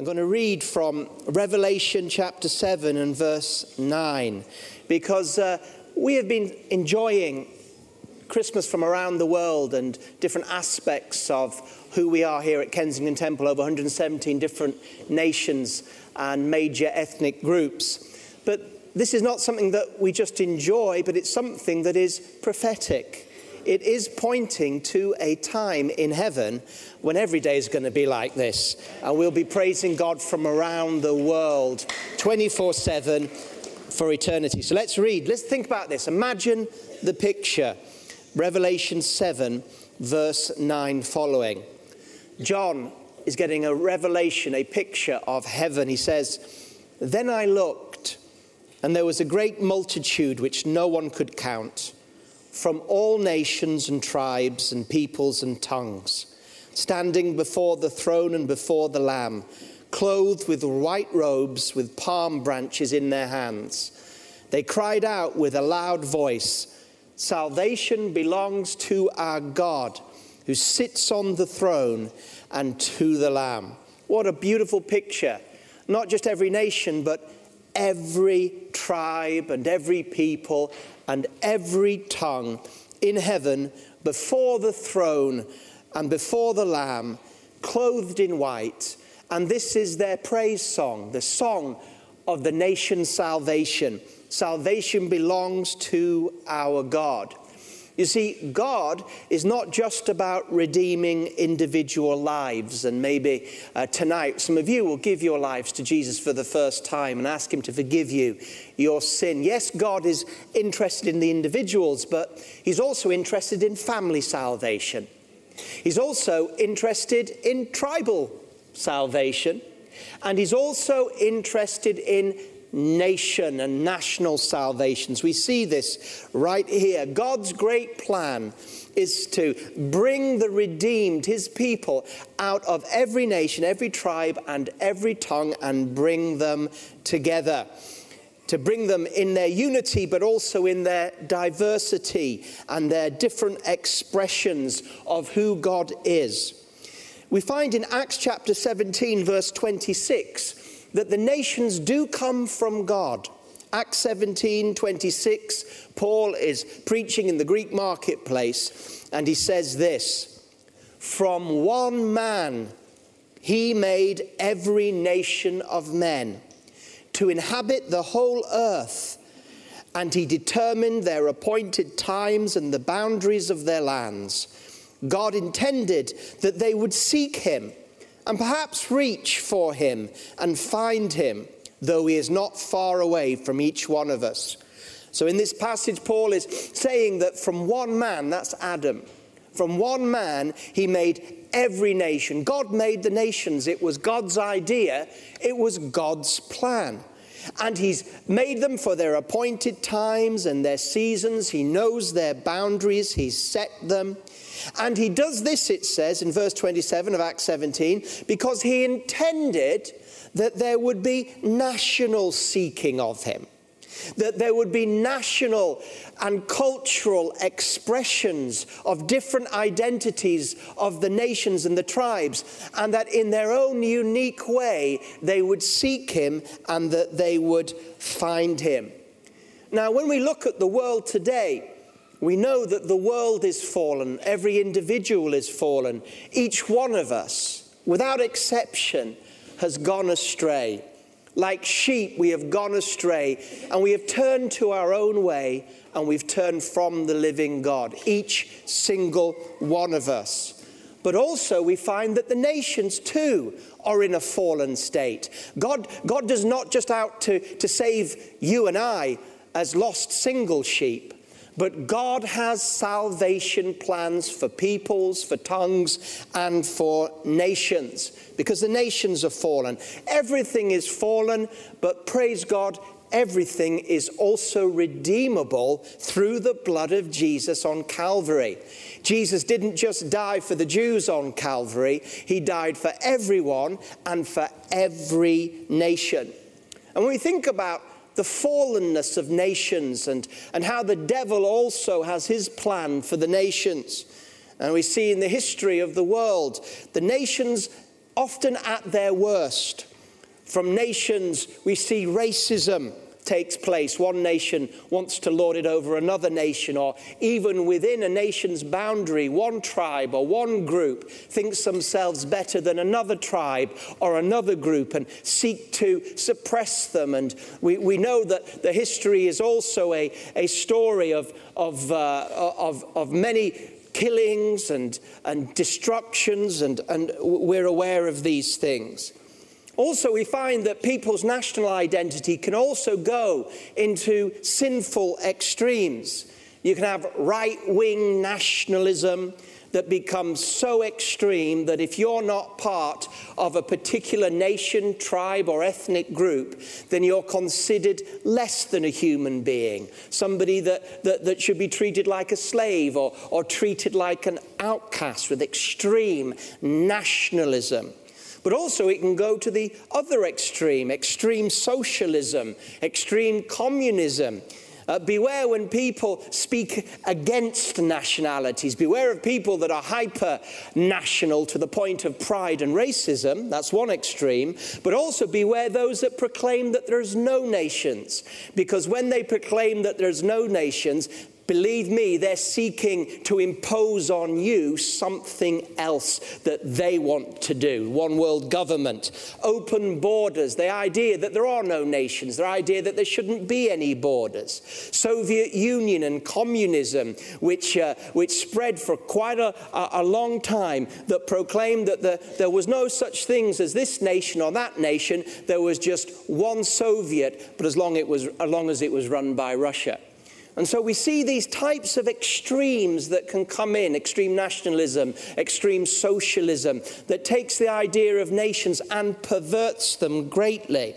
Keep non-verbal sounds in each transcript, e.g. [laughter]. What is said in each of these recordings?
I'm going to read from Revelation chapter 7 and verse 9 because uh, we have been enjoying Christmas from around the world and different aspects of who we are here at Kensington Temple, over 117 different nations and major ethnic groups. But this is not something that we just enjoy, but it's something that is prophetic. It is pointing to a time in heaven when every day is going to be like this. And we'll be praising God from around the world 24 7 for eternity. So let's read. Let's think about this. Imagine the picture. Revelation 7, verse 9 following. John is getting a revelation, a picture of heaven. He says, Then I looked, and there was a great multitude which no one could count, from all nations and tribes and peoples and tongues, standing before the throne and before the Lamb, clothed with white robes, with palm branches in their hands. They cried out with a loud voice Salvation belongs to our God who sits on the throne and to the Lamb. What a beautiful picture. Not just every nation, but every tribe and every people and every tongue in heaven before the throne and before the Lamb, clothed in white. And this is their praise song, the song of the nation's salvation. Salvation belongs to our God. You see, God is not just about redeeming individual lives. And maybe uh, tonight, some of you will give your lives to Jesus for the first time and ask Him to forgive you your sin. Yes, God is interested in the individuals, but He's also interested in family salvation. He's also interested in tribal salvation. And He's also interested in nation and national salvations. We see this right here. God's great plan is to bring the redeemed, his people, out of every nation, every tribe, and every tongue and bring them together. To bring them in their unity, but also in their diversity and their different expressions of who God is. We find in Acts chapter 17, verse 26, that the nations do come from God. Acts 17 26, Paul is preaching in the Greek marketplace, and he says this From one man he made every nation of men to inhabit the whole earth, and he determined their appointed times and the boundaries of their lands. God intended that they would seek him and perhaps reach for him and find him, though he is not far away from each one of us. So, in this passage, Paul is saying that from one man, that's Adam, from one man, he made every nation. God made the nations. It was God's idea, it was God's plan. And he's made them for their appointed times and their seasons. He knows their boundaries, he's set them. And he does this, it says in verse 27 of Acts 17, because he intended that there would be national seeking of him, that there would be national and cultural expressions of different identities of the nations and the tribes, and that in their own unique way they would seek him and that they would find him. Now, when we look at the world today, we know that the world is fallen, every individual is fallen. Each one of us, without exception, has gone astray. Like sheep, we have gone astray and we have turned to our own way and we've turned from the living God, each single one of us. But also, we find that the nations too are in a fallen state. God, God does not just out to, to save you and I as lost single sheep. But God has salvation plans for peoples, for tongues, and for nations, because the nations are fallen. Everything is fallen, but praise God, everything is also redeemable through the blood of Jesus on Calvary. Jesus didn't just die for the Jews on Calvary, he died for everyone and for every nation. And when we think about the fallenness of nations and, and how the devil also has his plan for the nations. And we see in the history of the world, the nations often at their worst, From nations, we see racism takes place. One nation wants to lord it over another nation, or even within a nation's boundary, one tribe or one group thinks themselves better than another tribe or another group and seek to suppress them. And we, we know that the history is also a, a story of, of, uh, of, of many killings and, and destructions, and, and we're aware of these things. Also, we find that people's national identity can also go into sinful extremes. You can have right wing nationalism that becomes so extreme that if you're not part of a particular nation, tribe, or ethnic group, then you're considered less than a human being, somebody that, that, that should be treated like a slave or, or treated like an outcast with extreme nationalism. But also, it can go to the other extreme extreme socialism, extreme communism. Uh, beware when people speak against nationalities. Beware of people that are hyper national to the point of pride and racism. That's one extreme. But also beware those that proclaim that there's no nations. Because when they proclaim that there's no nations, Believe me, they're seeking to impose on you something else that they want to do. One world government, open borders, the idea that there are no nations, the idea that there shouldn't be any borders. Soviet Union and communism, which, uh, which spread for quite a, a long time, that proclaimed that the, there was no such things as this nation or that nation, there was just one Soviet, but as long, it was, as long as it was run by Russia. And so we see these types of extremes that can come in extreme nationalism, extreme socialism, that takes the idea of nations and perverts them greatly.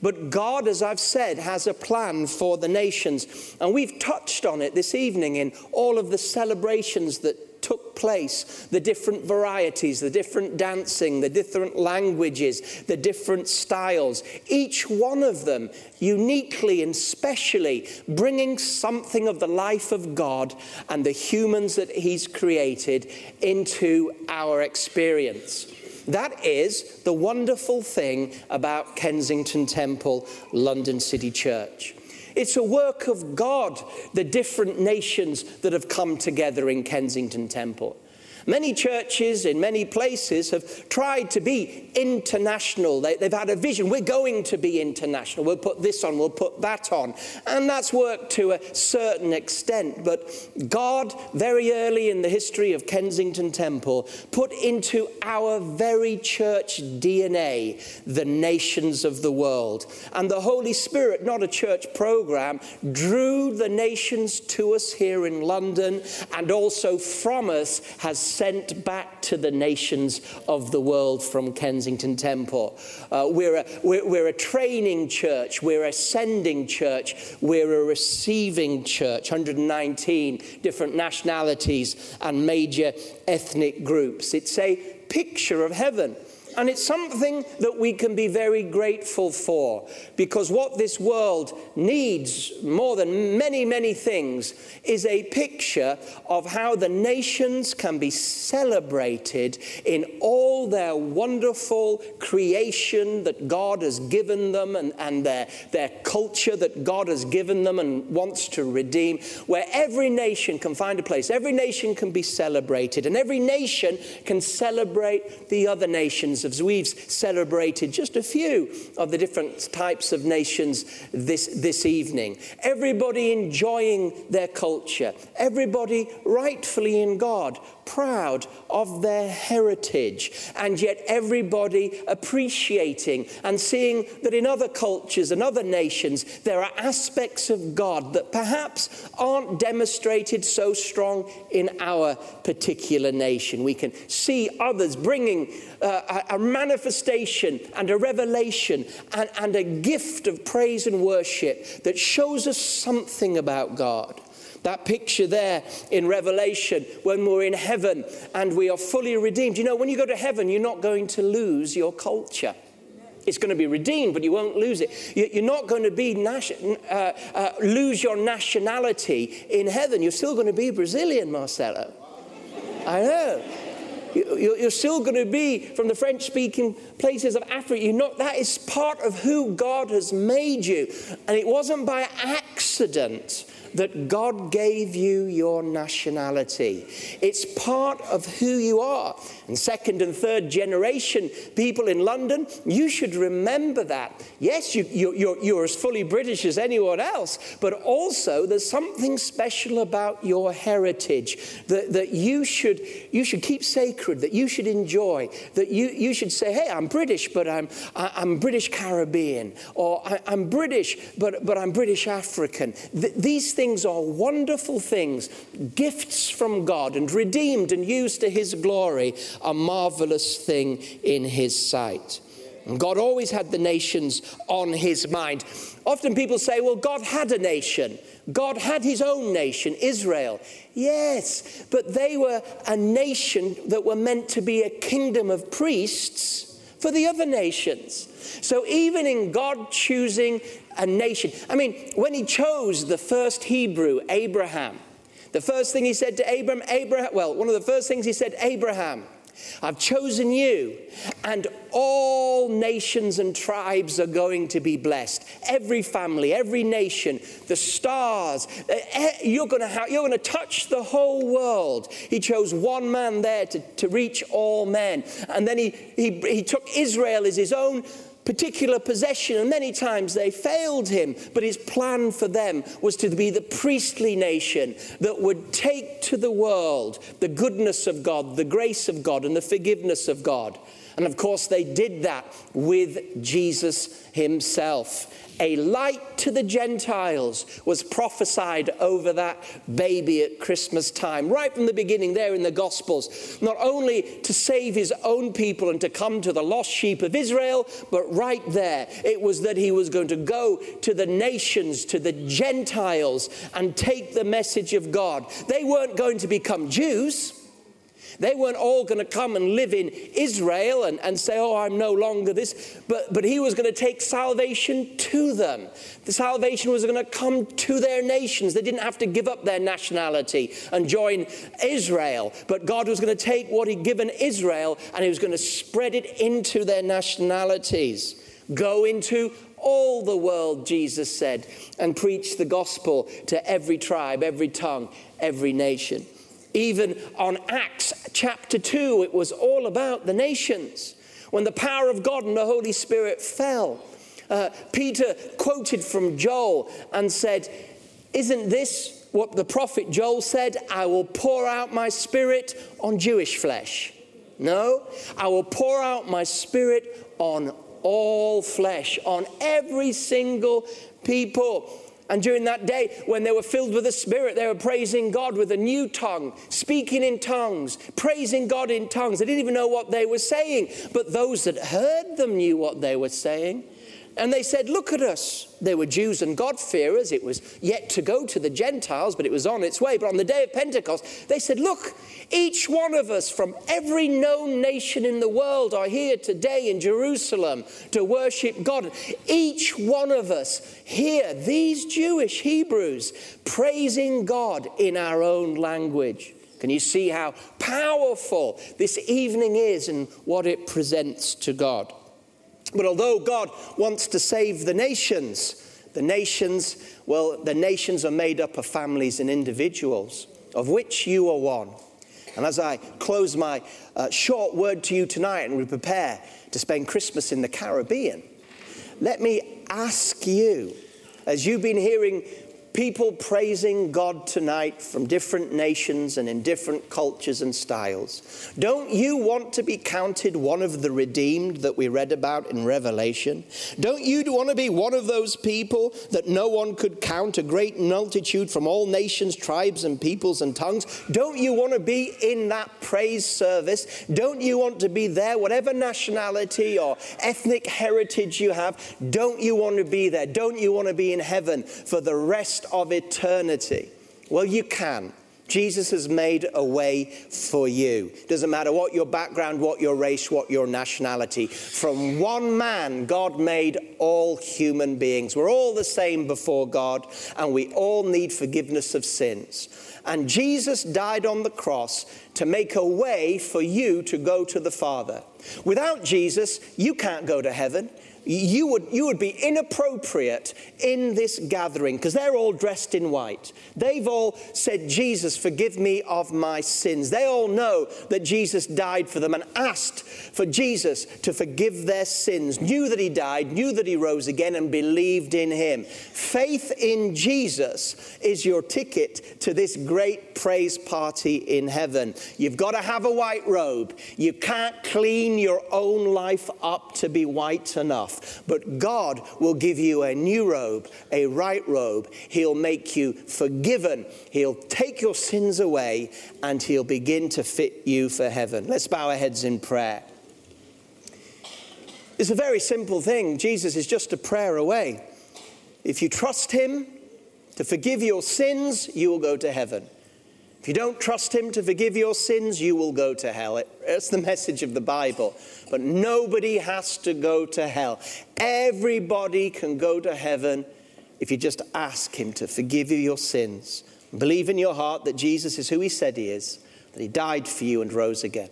But God, as I've said, has a plan for the nations. And we've touched on it this evening in all of the celebrations that took place, the different varieties, the different dancing, the different languages, the different styles, each one of them uniquely and specially bringing something of the life of God and the humans that He's created into our experience. That is the wonderful thing about Kensington Temple, London City Church. It's a work of God, the different nations that have come together in Kensington Temple. Many churches in many places have tried to be international. They, have had a vision. We're going to be international. We'll put this on, we'll put that on. And that's worked to a certain extent. But God, very early in the history of Kensington Temple, put into our very church DNA the nations of the world. And the Holy Spirit, not a church program, drew the nations to us here in London and also from us has sent back to the nations of the world from Kensington Temple. Uh, we're, a, we're, we're a training church, we're a sending church, we're a receiving church. 119 different nationalities and major ethnic groups. It's a picture of heaven. And it's something that we can be very grateful for because what this world needs more than many, many things is a picture of how the nations can be celebrated in all their wonderful creation that God has given them and, and their, their culture that God has given them and wants to redeem, where every nation can find a place, every nation can be celebrated, and every nation can celebrate the other nations as we've celebrated just a few of the different types of nations this, this evening. Everybody enjoying their culture, everybody rightfully in God, proud of their heritage, and yet everybody appreciating and seeing that in other cultures and other nations there are aspects of God that perhaps aren't demonstrated so strong in our particular nation. We can see others bringing uh, a, manifestation and a revelation and, and a gift of praise and worship that shows us something about God. That picture there in Revelation when we're in heaven and we are fully redeemed. You know, when you go to heaven, you're not going to lose your culture. It's going to be redeemed, but you won't lose it. You're not going to be uh, uh, lose your nationality in heaven. You're still going to be Brazilian, Marcelo. I know. You're still going to be from the French speaking places of Africa. You know, that is part of who God has made you. And it wasn't by accident that God gave you your nationality. It's part of who you are. And second and third generation people in London, you should remember that. Yes, you, you, you're, you're as fully British as anyone else, but also there's something special about your heritage that, that you, should, you should keep sacred, that you should enjoy, that you, you should say, hey, I'm British, but I'm, I, am i am British Caribbean, or I, am British, but, but I'm British African. Th- these things things are wonderful things, gifts from God and redeemed and used to His glory, a marvelous thing in His sight. And God always had the nations on His mind. Often people say, well, God had a nation. God had his own nation, Israel. Yes, but they were a nation that were meant to be a kingdom of priests for the other nations. So even in God choosing a nation. I mean, when he chose the first Hebrew, Abraham, the first thing he said to Abraham, Abraham, well, one of the first things he said, Abraham, I've chosen you, and all nations and tribes are going to be blessed. Every family, every nation, the stars, eh, eh, you're going to, have, you're going to touch the whole world. He chose one man there to, to reach all men. And then he, he, he took Israel as his own particular possession, and many times they failed him. But his plan for them was to be the priestly nation that would take to the world the goodness of God, the grace of God, and the forgiveness of God. And of course, they did that with Jesus himself a light to the Gentiles was prophesied over that baby at Christmas time, right from the beginning there in the Gospels. Not only to save his own people and to come to the lost sheep of Israel, but right there, it was that he was going to go to the nations, to the Gentiles, and take the message of God. They weren't going to become Jews. They weren't all going to come and live in Israel and, and say, Oh, I'm no longer this. But, but he was going to take salvation to them. The salvation was going to come to their nations. They didn't have to give up their nationality and join Israel. But God was going to take what he'd given Israel and he was going to spread it into their nationalities. Go into all the world, Jesus said, and preach the gospel to every tribe, every tongue, every nation. Even on Acts chapter 2, it was all about the nations. When the power of God and the Holy Spirit fell, uh, Peter quoted from Joel and said, Isn't this what the prophet Joel said? I will pour out my spirit on Jewish flesh. No, I will pour out my spirit on all flesh, on every single people. And during that day, when they were filled with the Spirit, they were praising God with a new tongue, speaking in tongues, praising God in tongues. They didn't even know what they were saying, but those that heard them knew what they were saying. And they said, Look at us. They were Jews and God-fearers. It was yet to go to the Gentiles, but it was on its way. But on the day of Pentecost, they said, Look, each one of us from every known nation in the world are here today in Jerusalem to worship God. Each one of us here, these Jewish Hebrews, praising God in our own language. Can you see how powerful this evening is and what it presents to God? But although God wants to save the nations, the nations, well, the nations are made up of families and individuals, of which you are one. And as I close my uh, short word to you tonight and we prepare to spend Christmas in the Caribbean, let me ask you, as you've been hearing people praising God tonight from different nations and in different cultures and styles. Don't you want to be counted one of the redeemed that we read about in Revelation? Don't you want to be one of those people that no one could count, a great multitude from all nations, tribes, and peoples and tongues? Don't you want to be in that praise service? Don't you want to be there, whatever nationality or ethnic heritage you have? Don't you want to be there? Don't you want to be in heaven for the rest of eternity? Well, you can. Jesus has made a way for you. Doesn't matter what your background, what your race, what your nationality. From one man, God made all human beings. We're all the same before God, and we all need forgiveness of sins. And Jesus died on the cross to make a way for you to go to the Father. Without Jesus, you can't go to heaven you would, you would be inappropriate in this gathering because they're all dressed in white. They've all said, Jesus, forgive me of my sins. They all know that Jesus died for them and asked for Jesus to forgive their sins, knew that he died, knew that he rose again, and believed in him. Faith in Jesus is your ticket to this great praise party in heaven. You've got to have a white robe. You can't clean your own life up to be white enough enough. But God will give you a new robe, a right robe. He'll make you forgiven. He'll take your sins away and He'll begin to fit you for heaven. Let's bow our heads in prayer. It's a very simple thing. Jesus is just a prayer away. If you trust Him to forgive your sins, you will go to heaven. If you don't trust Him to forgive your sins, you will go to hell. It's the [laughs] message of the Bible. But nobody has to go to hell. Everybody can go to heaven if you just ask Him to forgive you your sins. Believe in your heart that Jesus is who He said He is, that He died for you and rose again.